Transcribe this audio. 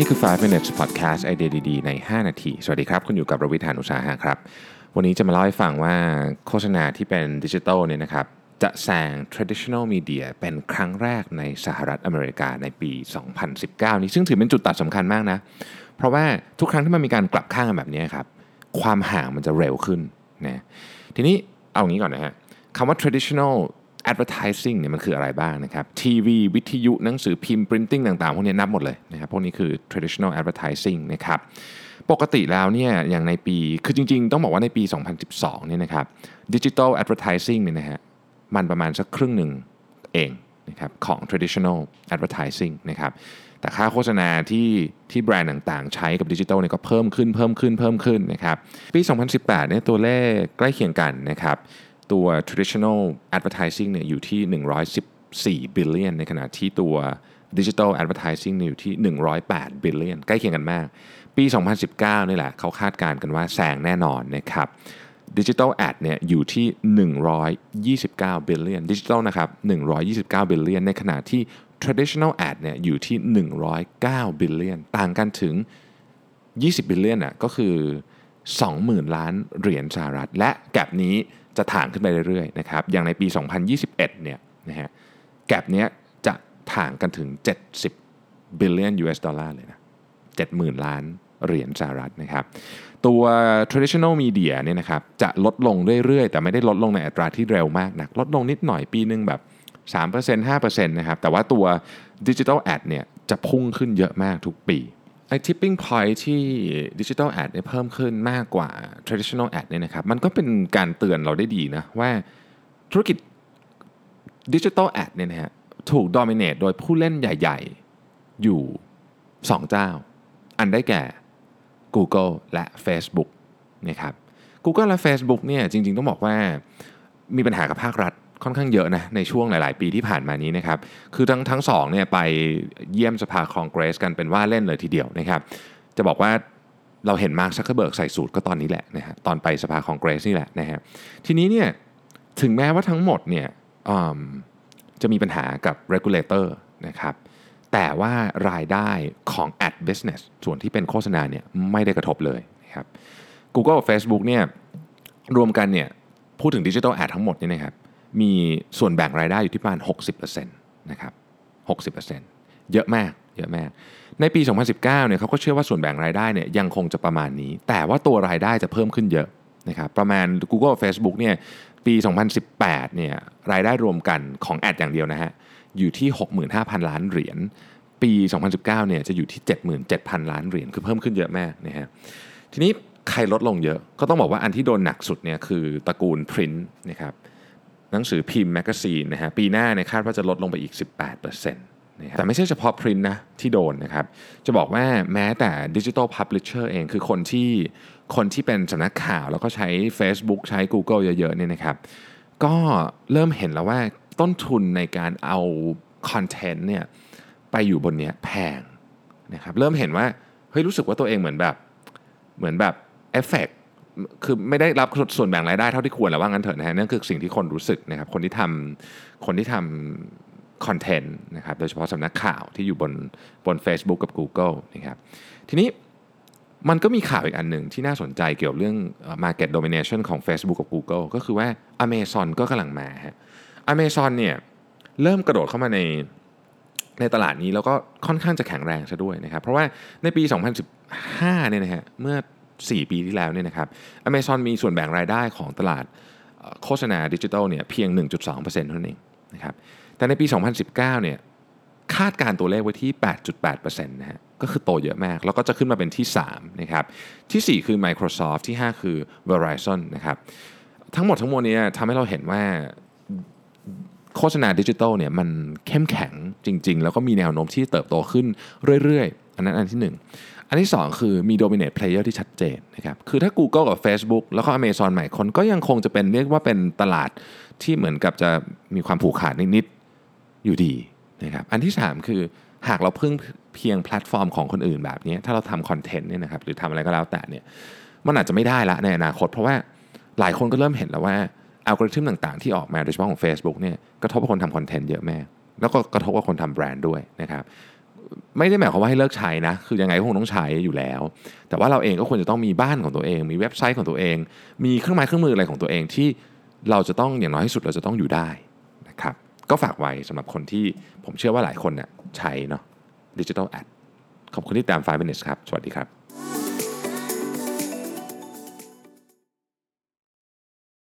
นี่คือ 5 minutes podcast ไอเดียดีๆ ใน 5 นาที สวัสดีครับ คุณอยู่กับรวิทานุสาหะครับ วันนี้จะมาเล่าให้ฟังว่าโฆษณาที่เป็นดิจิทัลเนี่ยนะครับ จะแซง traditional media เป็นครั้งแรกในสหรัฐอเมริกาในปี 2019 นี้ซึ่งถือเป็นจุดตัดสำคัญมากนะ เพราะว่าทุกครั้งที่มันมีการกลับข้างกันแบบนี้ครับ ความห่างมันจะเร็วขึ้นนะทีนี้เอางี้ก่อนนะฮะคำว่า traditional advertising เนี่ยมันคืออะไรบ้างนะครับทีวีวิทยุหนังสือพิมพ์ printing ต่างๆ พวกนี้นับหมดเลยนะครับพวกนี้คือ traditional advertising นะครับปกติแล้วเนี่ยอย่างในปีคือจริงๆ ต้องบอกว่าในปี 2012เนี่ยนะครับ digital advertising เนี่ยนะฮะมันประมาณสักครึ่งหนึ่งเองนะครับของ traditional advertising นะครับแต่ค่าโฆษณาที่ที่แบรนด์ต่างๆ ใช้กับดิจิทัลเนี่ยก็เพิ่มขึ้นเพิ่มขึ้นเพิ่มขึ้นนะครับปี 2018เนี่ยตัวเลขใกล้เคียงกันนะครับ ตัว traditional advertising เนี่ยอยู่ที่ 114 billion ในขณะที่ตัว digital advertising เนี่ยอยู่ที่ 108 billion ใกล้เคียงกันมาก ปี 2019 นี่แหละเขาคาดการณ์กันว่าแซงแน่นอนนะครับดิจิทัลแอดเนี่ยอยู่ที่ 129 billion ดิจิทัลนะครับ 129 billion ในขณะที่ traditional ad เนี่ยอยู่ที่ 109 billion ต่างกันถึง 20 billion อะก็คือ 20,000 ล้านเหรียญสหรัฐ และแกลบนี้จะถ่างขึ้นไปเรื่อยๆนะครับอย่างในปี 2021เนี่ยนะฮะแกลบเนี้ยจะถ่างกันถึง 70 billion US ดอลลาร์เลยนะ70,000 ล้านเหรียญสหรัฐนะครับตัว traditional media เนี่ยนะครับจะลดลงเรื่อยๆ แต่ไม่ได้ลดลงในอัตราที่เร็วมากนะลดลงนิดหน่อยปีนึงแบบ3% 5%นะครับแต่ว่าตัว digital ad เนี่ยจะพุ่งขึ้นเยอะมากทุกปี ไอ้ tipping point ที่ digital ad เนี่ยเพิ่มขึ้นมากกว่า traditional ad เนี่ยนะครับมันก็เป็นการเตือนเราได้ดีนะว่าธุรกิจ digital ad เนี่ยนะฮะถูก dominate โดยผู้เล่นใหญ่ ๆ อยู่ 2 เจ้า อันได้แก่ Google และ Facebook นะครับ Google และ Facebook เนี่ยจริง ๆ ต้องบอกว่ามีปัญหากับภาครัฐ ค่อนข้างเยอะนะในช่วงหลาย ๆ ปีที่ผ่านมานี้นะครับคือทั้งทั้งสองเนี่ยไปเยี่ยมสภาคองเกรสกันเป็นว่าเล่นเลยทีเดียวนะครับจะบอกว่าเราเห็นมาร์คซักเคอร์เบิร์กใส่สูทก็ตอนนี้แหละนะฮะตอนไปสภาคองเกรสนี่แหละนะฮะทีนี้เนี่ยถึงแม้ว่าทั้งหมดเนี่ยจะมีปัญหากับ regulator นะครับแต่ว่ารายได้ของ ad business ส่วนที่เป็นโฆษณาเนี่ยไม่ได้กระทบเลยนะครับ Google กับ Facebook เนี่ยรวมกันเนี่ยพูดถึง digital ad ทั้งหมดนี่นะครับ มีส่วนแบ่งรายได้อยู่ที่ประมาณ 60%นะครับ60%เยอะมากเยอะมาก ในปี 2019เนี่ยเขาก็เชื่อว่าส่วนแบ่งรายได้เนี่ยยังคงจะประมาณนี้ แต่ว่าตัวรายได้จะเพิ่มขึ้นเยอะนะครับประมาณ Google Facebook เนี่ยปี 2018เนี่ยรายได้รวมกันของแอดอย่างเดียวนะฮะอยู่ที่ 65,000 ล้านเหรียญปี 2019เนี่ยจะอยู่ที่ 77,000 ล้านเหรียญคือเพิ่มขึ้นเยอะมากนะฮะทีนี้ใครลดลงเยอะก็ต้องบอกว่าอันที่โดนหนักสุดเนี่ยคือตระกูลพรินต์นะครับ หนังสือพิมพ์ magazine นะฮะปีหน้าเนี่ยคาดว่าจะลดลงไปอีก 18%นะครับแต่ไม่ใช่เฉพาะพรินต์นะที่โดนนะครับ จะบอกว่าแม้แต่ digital publisher เองคือคนที่คนที่เป็นสำนักข่าว แล้วก็ใช้ Facebook ใช้ Google เยอะๆเนี่ยนะครับ ก็เริ่มเห็นแล้วว่าต้นทุนในการเอา content เนี่ยไปอยู่บนเนี้ยแพงนะครับเริ่มเห็นว่าเฮ้ยรู้สึกว่าตัวเองเหมือนแบบเหมือนแบบเอฟเฟก คือไม่ได้รับส่วนแบ่งรายได้เท่าที่ควรแล้วว่างั้นเถอะนะฮะนั่นคือสิ่งที่คนรู้สึกนะครับ คนที่ทำคนที่ทำคอนเทนต์นะครับ โดยเฉพาะสำนักข่าวที่อยู่บนบน Facebook กับ Google นะครับ ทีนี้มันก็มีข่าวอีกอันหนึ่งที่น่าสนใจเกี่ยวเรื่อง market domination ของ Facebook กับ Google ก็คือว่า Amazon ก็กำลังมาฮะ Amazon เนี่ยเริ่มกระโดดเข้ามาในในตลาดนี้แล้วก็ค่อนข้างจะแข็งแรงซะด้วยนะครับ เพราะว่าในปี 2015 เนี่ยนะฮะเมื่อ 4 ปีที่แล้วเนี่ยนะครับ Amazon มีส่วนแบ่งรายได้ของตลาดโฆษณาดิจิทัลเนี่ยเพียง 1.2%เท่านั้นเองนะครับ แต่ในปี 2019 เนี่ยคาดการตัวเลขไว้ที่ 8.8%นะฮะ ก็คือโตเยอะมาก แล้วก็จะขึ้นมาเป็นที่3นะครับ ที่ 4 คือ Microsoft ที่ 5 คือ Verizon นะครับ ทั้งหมดทั้งมวลนี้ทำให้เราเห็นว่าโฆษณาดิจิทัลเนี่ยมันเข้มแข็งจริง ๆ แล้วก็มีแนวโน้มที่เติบโตขึ้นเรื่อยๆ อันนั้นอันที่ 1 อันที่ 2 คือมี dominate player ที่ชัดเจนนะครับ คือถ้า Google กับ Facebook แล้วก็ Amazon ใหม่คนก็ยังคงจะเป็นเรียกว่าเป็นตลาดที่เหมือนกับจะมีความผูกขาดนิดๆอยู่ดีนะครับ อันที่ 3 คือหากเราพึ่งเพียงแพลตฟอร์มของคนอื่นแบบนี้ ถ้าเราทำคอนเทนต์เนี่ยนะครับหรือทำอะไรก็แล้วแต่เนี่ยมันอาจจะไม่ได้ละในอนาคต เพราะว่าหลายคนก็เริ่มเห็นแล้วว่าอัลกอริทึมต่างๆ ที่ออกมาโดยเฉพาะของ Facebook เนี่ยกระทบกับคนทำคอนเทนต์เยอะแม่แล้วก็กระทบกับคนทำแบรนด์ด้วยนะครับ ไม่ได้หมายความว่าให้เลิกใช้นะ คือยังไงก็คงต้องใช้อยู่แล้ว แต่ว่าเราเองก็ควรจะต้องมีบ้านของตัวเอง มีเว็บไซต์ของตัวเอง มีเครื่องไม้เครื่องมืออะไรของตัวเองที่เราจะต้องอย่างน้อยที่สุดเราจะต้องอยู่ได้นะครับ ก็ฝากไว้สำหรับคนที่ผมเชื่อว่าหลายคนเนี่ยใช้เนาะดิจิทัลแอดขอบคุณที่ตาม5 minutes ครับ สวัสดีครับ